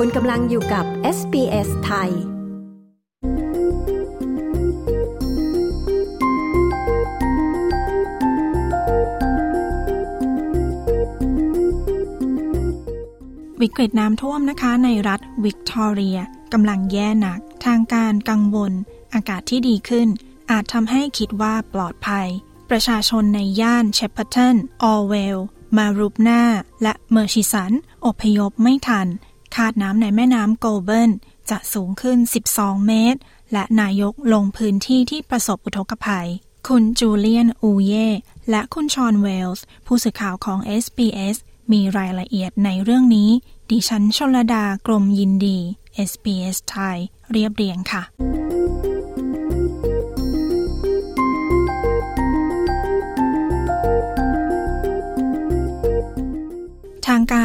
คุณกำลังอยู่กับ SBS ไทย วิกฤตน้ำท่วมนะคะในรัฐวิกตอเรียกำลังแย่หนัก ทางการกังวล อากาศที่ดีขึ้น อาจทำให้คิดว่าปลอดภัย ประชาชนในย่านเชปเปอร์ตันออเวลมารูปนาและเมอร์ชิสัน อพยพไม่ทัน คาดน้ำในแม่น้ำโกลเบิร์นจะสูงขึ้น 12 เมตร และนายกลงพื้นที่ที่ประสบอุทกภัย คุณจูเลียน อูเย่ และคุณชอนเวลส์ ผู้สื่อข่าวของ SBS มีรายละเอียดในเรื่องนี้ ดิฉันชลดากรมยินดี SBS ไทย เรียบเรียงค่ะ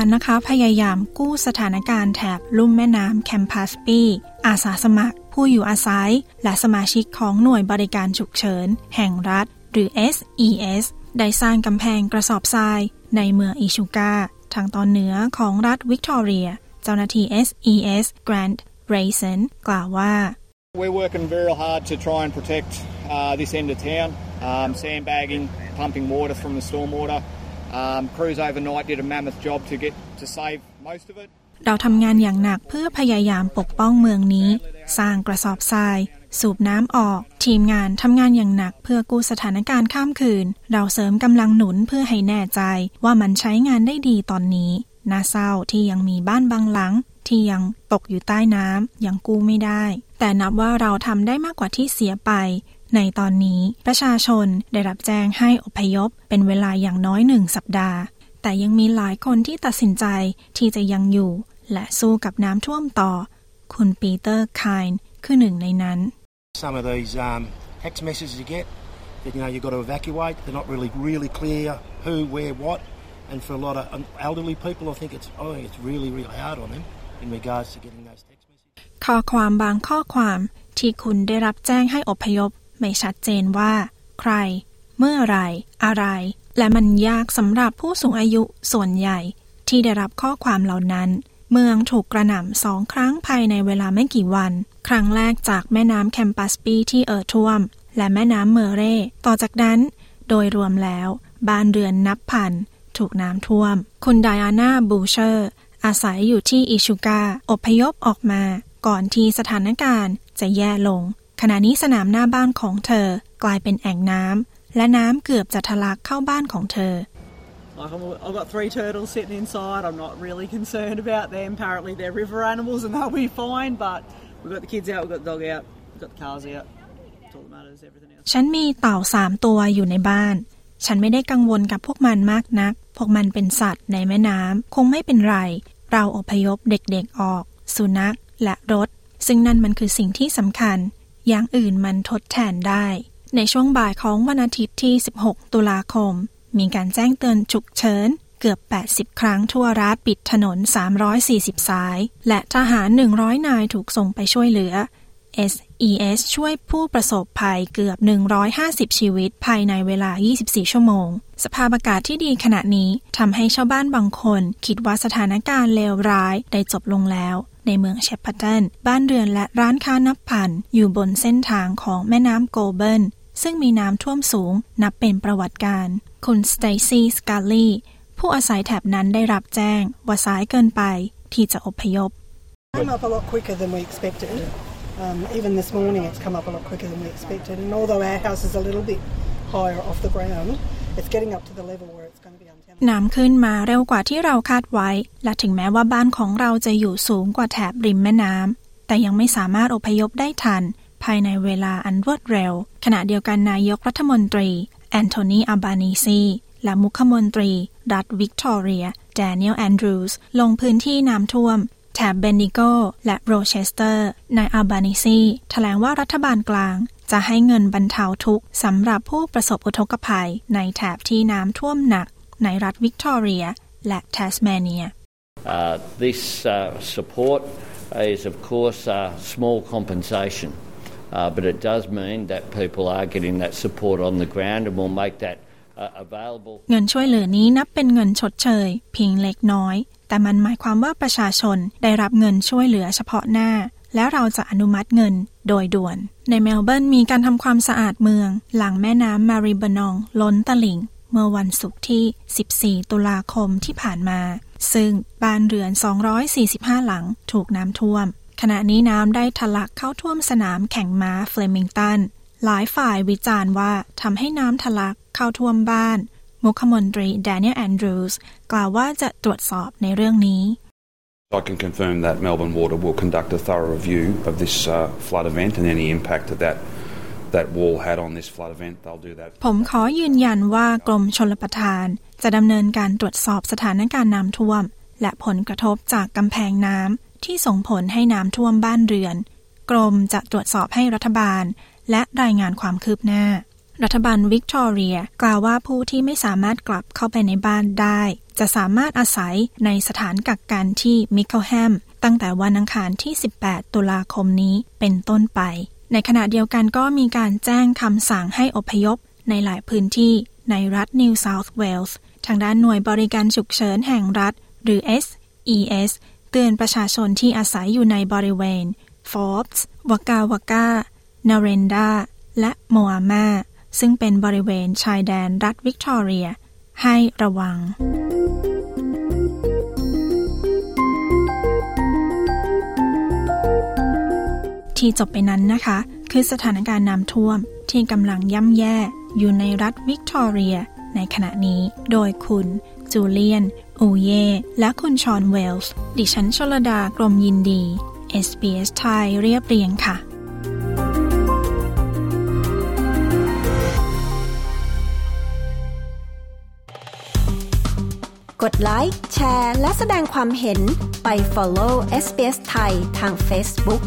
การนะคะพยายามกู้สถานการณ์แถบลุ่มแม่น้ำแคมปัสปี อาสาสมัคร ผู้อยู่อาศัย และสมาชิกของหน่วยบริการฉุกเฉิน แห่งรัฐ หรือ SES ได้สร้างกำแพงกระสอบทราย ในเมืองอิชูกาทางตอนเหนือของรัฐวิกตอเรีย เจ้าหน้าที่ SES Grant Rayson กล่าวว่า We're working very hard to try and protect uh, this end of town, um, sandbagging, pumping water from the stormwater. Um, crews overnight did a mammoth job to get to save most of it. เราทำงานอย่างหนักเพื่อพยายามปกป้องเมืองนี้ สร้างกระสอบทราย สูบน้ำออก ทีมงานทำงานอย่างหนักเพื่อกู้สถานการณ์ข้ามคืน เราเสริมกำลังหนุนเพื่อให้แน่ใจว่ามันใช้งานได้ดีตอนนี้น่าเศร้าที่ยังมีบ้านบางหลัง ที่ยังตกอยู่ใต้น้ำยังกู้ไม่ได้ แต่นับว่าเราทำได้มากกว่าที่เสียไป ในตอนนี้ประชาชนได้รับแจ้งให้อพยพเป็นเวลาอย่างน้อยหนึ่งสัปดาห์ แต่ยังมีหลายคนที่ตัดสินใจที่จะยังอยู่ และสู้กับน้ำท่วมต่อ คุณปีเตอร์คายน์คือหนึ่งในนั้น Some of these um, text messages you get that you know you've got to evacuate. They're not really really clear who, where, what. And for a lot of um, elderly people, I think it's I think it's really really hard on them in regards to getting those text messages. ข้อความบางข้อความที่คุณได้รับแจ้งให้อพยพ ไม่ชัดเจนว่า ใคร เมื่อไรอะไร และมันยากสำหรับผู้สูงอายุส่วนใหญ่ที่ได้รับข้อความเหล่านั้น เมืองถูกกระหน่ำสองครั้งภายในเวลาไม่กี่วัน ครั้งแรกจากแม่น้ำแคมปัสปีที่เอ่อท่วม และแม่น้ำเมอเร่ ต่อจากนั้น โดยรวมแล้วบ้านเรือนนับพันถูกน้ำท่วม คุณไดอาน่าบูเชอร์ อาศัยอยู่ที่อิชูกาอพยพออกมา ก่อนที่สถานการณ์จะแย่ลง ขณะนี้สนามหน้าบ้านของเธอกลายเป็นแอ่งน้ำและน้ำเกือบจะทะลักเข้าบ้านของเธอ Like I'm, I've got three turtles sitting inside. I'm not really concerned about them. Apparently they're river animals and they'll be fine. But we've got the kids out, we've got the dog out, we've got the cars out. That's all that matters. Everything else. ฉันมีเต่าสามตัวอยู่ในบ้าน ฉันไม่ได้กังวลกับพวกมันมากนัก พวกมันเป็นสัตว์ในแม่น้ำคงไม่เป็นไร เราอพยพเด็กๆออก สุนัขและรถ ซึ่งนั่นมันคือสิ่งที่สำคัญ อย่างอื่นมันทดแทนได้ ในช่วงบ่ายของวันอาทิตย์ที่ 16 ตุลาคม มีการแจ้งเตือนฉุกเฉินเกือบ 80 ครั้งทั่วรัฐปิดถนน 340 สาย และทหาร 100 นายถูกส่งไปช่วยเหลือ SES ช่วยผู้ประสบภัยเกือบ 150 ชีวิตภายในเวลา 24 ชั่วโมง สภาพอากาศที่ดีขณะนี้ทำให้ชาวบ้านบางคน คิดว่าสถานการณ์เลวร้ายได้จบลงแล้ว ในเมืองเชปเปอร์ตัน บ้านเรือนและร้านค้านับพัน อยู่บนเส้นทางของแม่น้ำโกลเบิร์นซึ่งมีน้ำท่วมสูงนับเป็นประวัติการณ์ คุณสเตซี่สกาลีผู้อาศัยแถบนั้นได้รับแจ้งว่าสายเกินไปที่จะอพยพ came up a lot quicker than we expected. Um, even this morning, it's come up a lot quicker than we expected. And although our house is a little bit higher off the ground, it's getting up to the level where it's going to be untenable. น้ำขึ้นมาเร็วกว่าที่เราคาดไว้ และถึงแม้ว่าบ้านของเราจะอยู่สูงกว่าแถบริมแม่น้ำ แต่ยังไม่สามารถอพยพได้ทัน ภายในเวลาอันรวดเร็ว ขณะเดียวกันนายกรัฐมนตรี แอนโทนีอัลบานีซี และมุขมนตรี รัฐวิกตอเรีย แดเนียลแอนดรูส ลงพื้นที่น้ำท่วม แถบเบนดิโกและโรเชสเตอร์ นายอัลบานีซีแถลงว่ารัฐบาลกลาง จะให้เงินบรรเทาทุกข์สำหรับผู้ประสบอุทกภัย ในแถบที่น้ำท่วมหนัก ในรัฐวิกตอเรีย และแทสเมเนีย Uh, this uh, support is, of course, uh, small compensation, uh, but it does mean that people are getting that support on the ground and will make that uh, available. เงินช่วยเหลือนี้นับเป็นเงินชดเชย เพียงเล็กน้อย แต่มันหมายความว่าประชาชนได้รับเงินช่วยเหลือเฉพาะหน้า แล้วเราจะอนุมัติเงินโดยด่วน ในเมลเบิร์นมีการทำความสะอาดเมือง หลังแม่น้ำมาริบินองล้นตลิ่ง เมื่อวันศุกร์ที่ 14 ตุลาคมที่ผ่านมา ซึ่งบ้านเรือน 245 หลังถูกน้ำท่วม ขณะนี้น้ำได้ทะลักเข้าท่วมสนามแข่งม้าเฟลมิงตัน หลายฝ่ายวิจารณ์ว่าทำให้น้ำทะลักเข้าท่วมบ้าน มุขมนตรีแดเนียลแอนดรูสกล่าวว่าจะตรวจสอบในเรื่องนี้ I can confirm that Melbourne Water will conduct a thorough review of this uh, flood event and any impact that that that wall had on this flood event. They'll do that. ผมขอยืนยันว่ากรมชลประทาน จะดำเนินการตรวจสอบสถานการณ์น้ำท่วม และผลกระทบจากกำแพงน้ำที่ส่งผลให้น้ำท่วมบ้านเรือน กรมจะตรวจสอบให้รัฐบาล และรายงานความคืบหน้า รัฐบาลวิกตอเรีย กล่าวว่าผู้ที่ไม่สามารถกลับเข้าไปในบ้านได้ จะสามารถอาศัยในสถานกักกันที่มิคเคิลแฮมตั้งแต่วันอังคารที่ 18 ตุลาคมนี้เป็นต้นไป ในขณะเดียวกันก็มีการแจ้งคำสั่งให้อพยพในหลายพื้นที่ในรัฐนิวเซาท์เวลส์ทางด้านหน่วยบริการฉุกเฉินแห่งรัฐ หรือ SES เตือนประชาชนที่อาศัยอยู่ในบริเวณฟอร์บส์วากาวากานาเรนดา และโมอามาซึ่งเป็นบริเวณชายแดนรัฐวิกตอเรีย ให้ระวัง ที่จบไปนั้นนะคะ คือสถานการณ์น้ำท่วมที่กำลังย่ำแย่อยู่ในรัฐวิกตอเรีย ในขณะนี้โดยคุณ จูเลียน อูเย่และคุณชอนเวลส์ ดิฉันชลดากรมยินดี SBS ไทยเรียบเรียงค่ะกดไลค์ แชร์ และแสดงความเห็นไป follow SBS ไทยทาง Facebook